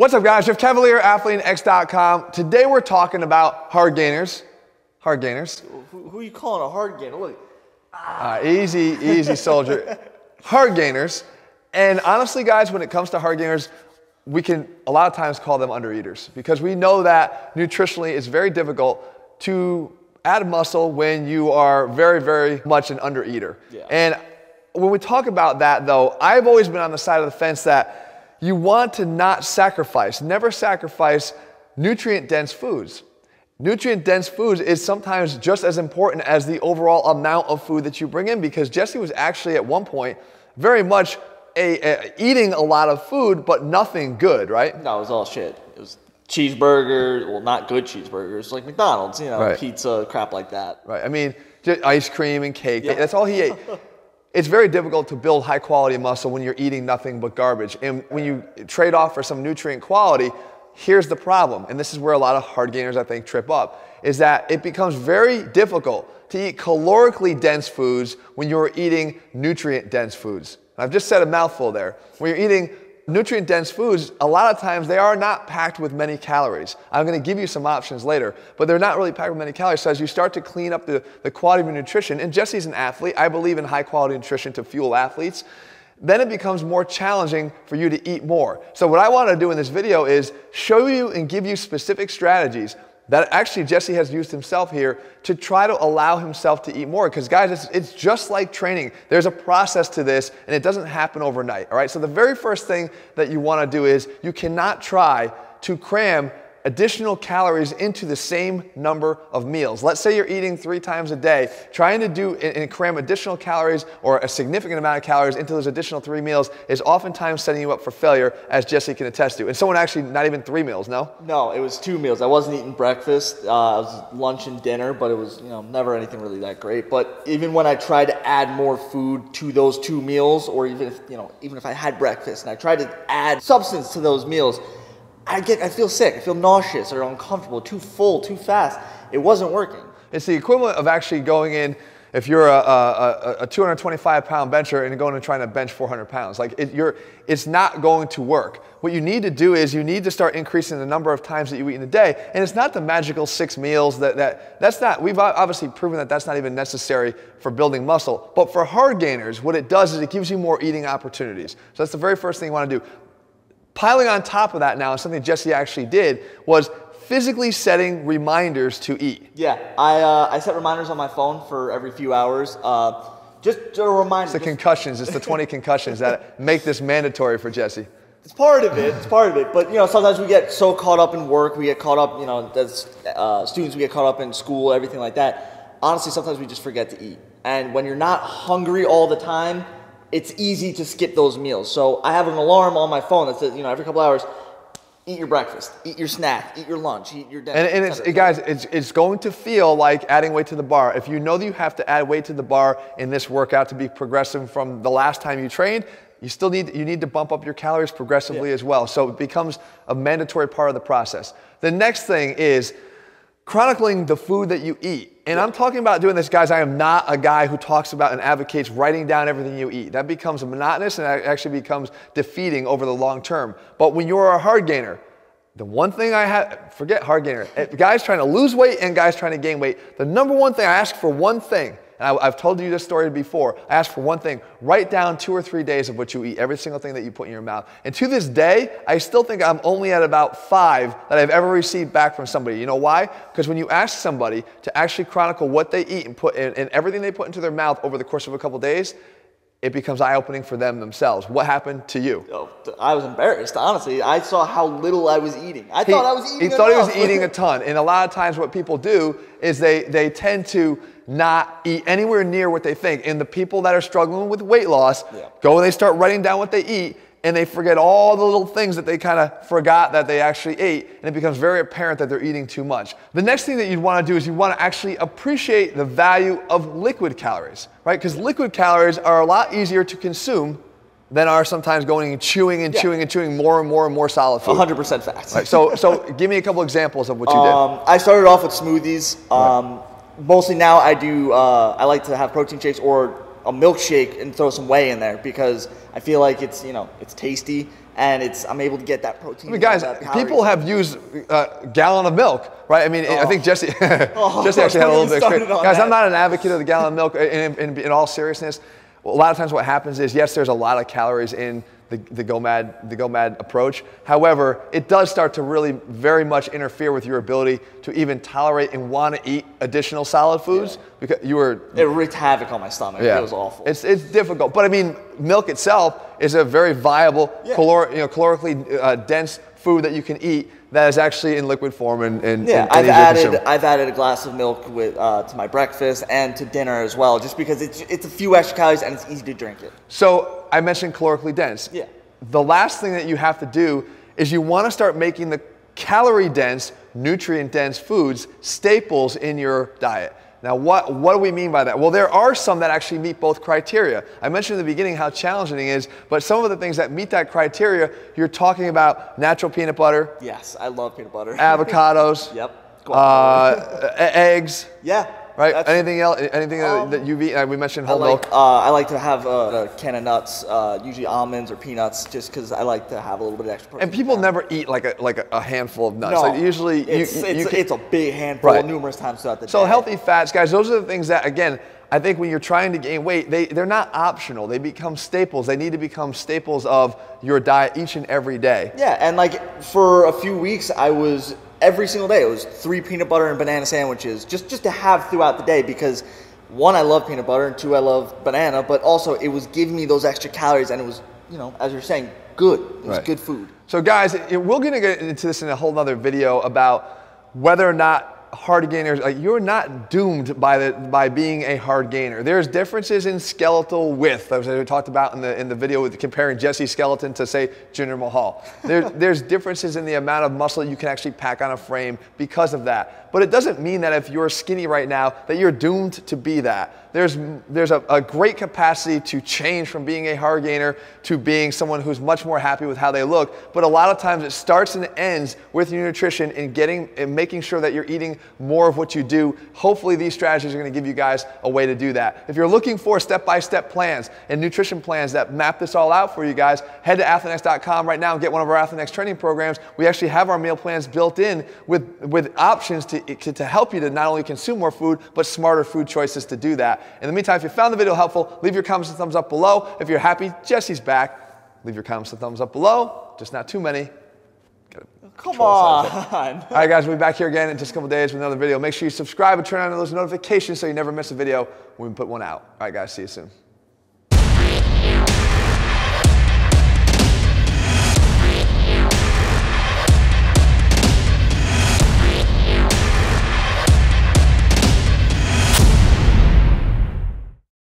What's up, guys? Jeff Cavaliere, AthleanX.com. Today we're talking about hard gainers. Hard gainers. Who, who are you calling a hard gainer? Look. Uh, easy, easy, soldier. hard gainers. And honestly, guys, when it comes to hard gainers, we can a lot of times call them undereaters because we know that nutritionally it's very difficult to add muscle when you are very, very much an undereater. Yeah. And when we talk about that, though, I've always been on the side of the fence that you want to not sacrifice, never sacrifice nutrient dense foods. Nutrient dense foods is sometimes just as important as the overall amount of food that you bring in because Jesse was actually at one point very much a, a, eating a lot of food, but nothing good, right? No, it was all shit. It was cheeseburgers, well, not good cheeseburgers, like McDonald's, you know, Right. pizza, crap like that. Right. I mean, ice cream and cake. That's all he ate. It's very difficult to build high quality muscle when you're eating nothing but garbage. And when you trade off for some nutrient quality, here's the problem. And this is where a lot of hard gainers, I think, trip up, is that it becomes very difficult to eat calorically dense foods when you're eating nutrient dense foods. I've just said a mouthful there. When you're eating nutrient dense foods, a lot of times they are not packed with many calories. I'm going to give you some options later, but they're not really packed with many calories. So as you start to clean up the, the quality of your nutrition, and Jesse's an athlete, I believe in high quality nutrition to fuel athletes, then it becomes more challenging for you to eat more. So what I want to do in this video is show you and give you specific strategies that actually Jesse has used himself here to try to allow himself to eat more. Because guys, it's, it's just like training. There's a process to this and it doesn't happen overnight. All right. So the very first thing that you want to do is you cannot try to cram additional calories into the same number of meals. Let's say you're eating three times a day, trying to do and, cram additional calories or a significant amount of calories into those additional three meals is oftentimes setting you up for failure, as Jesse can attest to. And someone actually not even three meals, no? No, it was two meals. I wasn't eating breakfast. Uh, it was lunch and dinner, but it was you know never anything really that great. But even when I tried to add more food to those two meals, or even if you know even if I had breakfast and I tried to add substance to those meals, I get I feel sick. I feel nauseous or uncomfortable, too full, too fast. It wasn't working. It's the equivalent of actually going in, if you're a, a, a 225 pound bencher and going and trying to bench 400 pounds. Like it, you're, it's not going to work. What you need to do is you need to start increasing the number of times that you eat in a day. And it's not the magical six meals that, that that's not, we've obviously proven that that's not even necessary for building muscle. But for hard gainers, what it does is it gives you more eating opportunities. So that's the very first thing you want to do. Piling on top of that now, something Jesse actually did was physically setting reminders to eat. Yeah, I uh, I set reminders on my phone for every few hours. Uh, just a reminder. It's the concussions, it's the 20 concussions that make this mandatory for Jesse. It's part of it. It's part of it. But you know, sometimes we get so caught up in work, we get caught up. You know, as uh, students, we get caught up in school, everything like that. Honestly, sometimes we just forget to eat. And when you're not hungry all the time, it's easy to skip those meals. So I have an alarm on my phone that says, you know, every couple hours, eat your breakfast, eat your snack, eat your lunch, eat your dinner. And, and it's, et guys, it's, it's going to feel like adding weight to the bar. If you know that you have to add weight to the bar in this workout to be progressive from the last time you trained, you still need, you need to bump up your calories progressively Yeah. as well. So it becomes a mandatory part of the process. The next thing is chronicling the food that you eat. And I'm talking about doing this, guys. I am not a guy who talks about and advocates writing down everything you eat. That becomes monotonous and it actually becomes defeating over the long term. But when you're a hard gainer, the one thing I have, forget hard gainer, eh, guys trying to lose weight and guys trying to gain weight, the number one thing I ask for one thing, and I, have told you this story before, I ask for one thing write down two or three days of what you eat, every single thing that you put in your mouth. And to this day, I still think I'm only at about five that I've ever received back from somebody. You know why? Because when you ask somebody to actually chronicle what they eat and put and, and everything they put into their mouth over the course of a couple days, it becomes eye opening for them themselves. What happened to you? Oh, I was embarrassed, honestly. I saw how little I was eating. I thought I was eating. He thought he was eating a ton. And a lot of times, what people do is they, they tend to not eat anywhere near what they think. And the people that are struggling with weight loss Yeah. go and they start writing down what they eat and they forget all the little things that they kind of forgot that they actually ate. And it becomes very apparent that they're eating too much. The next thing that you'd want to do is you want to actually appreciate the value of liquid calories, right? Because liquid calories are a lot easier to consume than are sometimes going and chewing and Yeah. chewing and chewing more and more and more solid food. 100% fats. Right, so, so give me a couple examples of what you did. Um, I started off with smoothies. Um, Mostly now I do. Uh, I like to have protein shakes or a milkshake and throw some whey in there because I feel like it's you know it's tasty and it's I'm able to get that protein. I mean, guys, people have used a gallon of milk, right? I mean, oh. I think Jesse, oh, Jesse actually had a little bit of experience. Guys, that. I'm not an advocate of the gallon of milk. In, in, in all seriousness, a lot of times what happens is yes, there's a lot of calories in the, the, GOMAD, the GOMAD approach. However, it does start to really very much interfere with your ability to even tolerate and want to eat additional solid foods yeah. because you were. It wreaked havoc on my stomach. Yeah. It was awful. It's, it's difficult. But I mean, milk itself is a very viable, yeah. calor, you know, calorically uh, dense food that you can eat that is actually in liquid form and, and yeah, and, I've added I've added a glass of milk with uh, to my breakfast and to dinner as well, just because it's it's a few extra calories and it's easy to drink it. So I mentioned calorically dense. Yeah. The last thing that you have to do is you want to start making the calorie dense, nutrient dense foods staples in your diet. Now, what, what do we mean by that? Well, there are some that actually meet both criteria. I mentioned in the beginning how challenging it is, but some of the things that meet that criteria, you're talking about natural peanut butter. Yes, I love peanut butter. Avocados. yep. Uh, eggs. Yeah. Right. That's, anything else? Anything um, that you've eaten? We mentioned whole I like, milk. Uh, I like to have uh, a can of nuts, uh, usually almonds or peanuts, just because I like to have a little bit of extra. Protein and people never eat like a like a handful of nuts. No, like usually it's, you, it's, you can, it's, a big handful right. numerous times throughout the so day. So healthy fats, guys. Those are the things that again. I think when you're trying to gain weight, they, they're not optional. They become staples. They need to become staples of your diet each and every day. Yeah, and like for a few weeks, I was every single day. It was three peanut butter and banana sandwiches just, just to have throughout the day because one, I love peanut butter, and two, I love banana, but also it was giving me those extra calories and it was, you know, as you're saying, good. It was right. good food. So, guys, we're going to get into this in a whole other video about whether or not hard gainers, like you're not doomed by the by being a hard gainer. There's differences in skeletal width, as we talked about in the in the video with comparing Jesse's skeleton to say Jinder Mahal. There, there's differences in the amount of muscle you can actually pack on a frame because of that. But it doesn't mean that if you're skinny right now that you're doomed to be that there's, there's a, a, great capacity to change from being a hard gainer to being someone who's much more happy with how they look. But a lot of times it starts and ends with your nutrition and getting and making sure that you're eating more of what you do. Hopefully these strategies are going to give you guys a way to do that. If you're looking for step-by-step plans and nutrition plans that map this all out for you guys, head to athleanx.com right now and get one of our Athleanx training programs. We actually have our meal plans built in with, with options to, to, to help you to not only consume more food, but smarter food choices to do that. In the meantime, if you found the video helpful, leave your comments and thumbs up below. If you're happy, Jesse's back. Leave your comments and thumbs up below. Just not too many. Come on. All right, guys, we'll be back here again in just a couple days with another video. Make sure you subscribe and turn on those notifications so you never miss a video when we put one out. All right, guys, see you soon.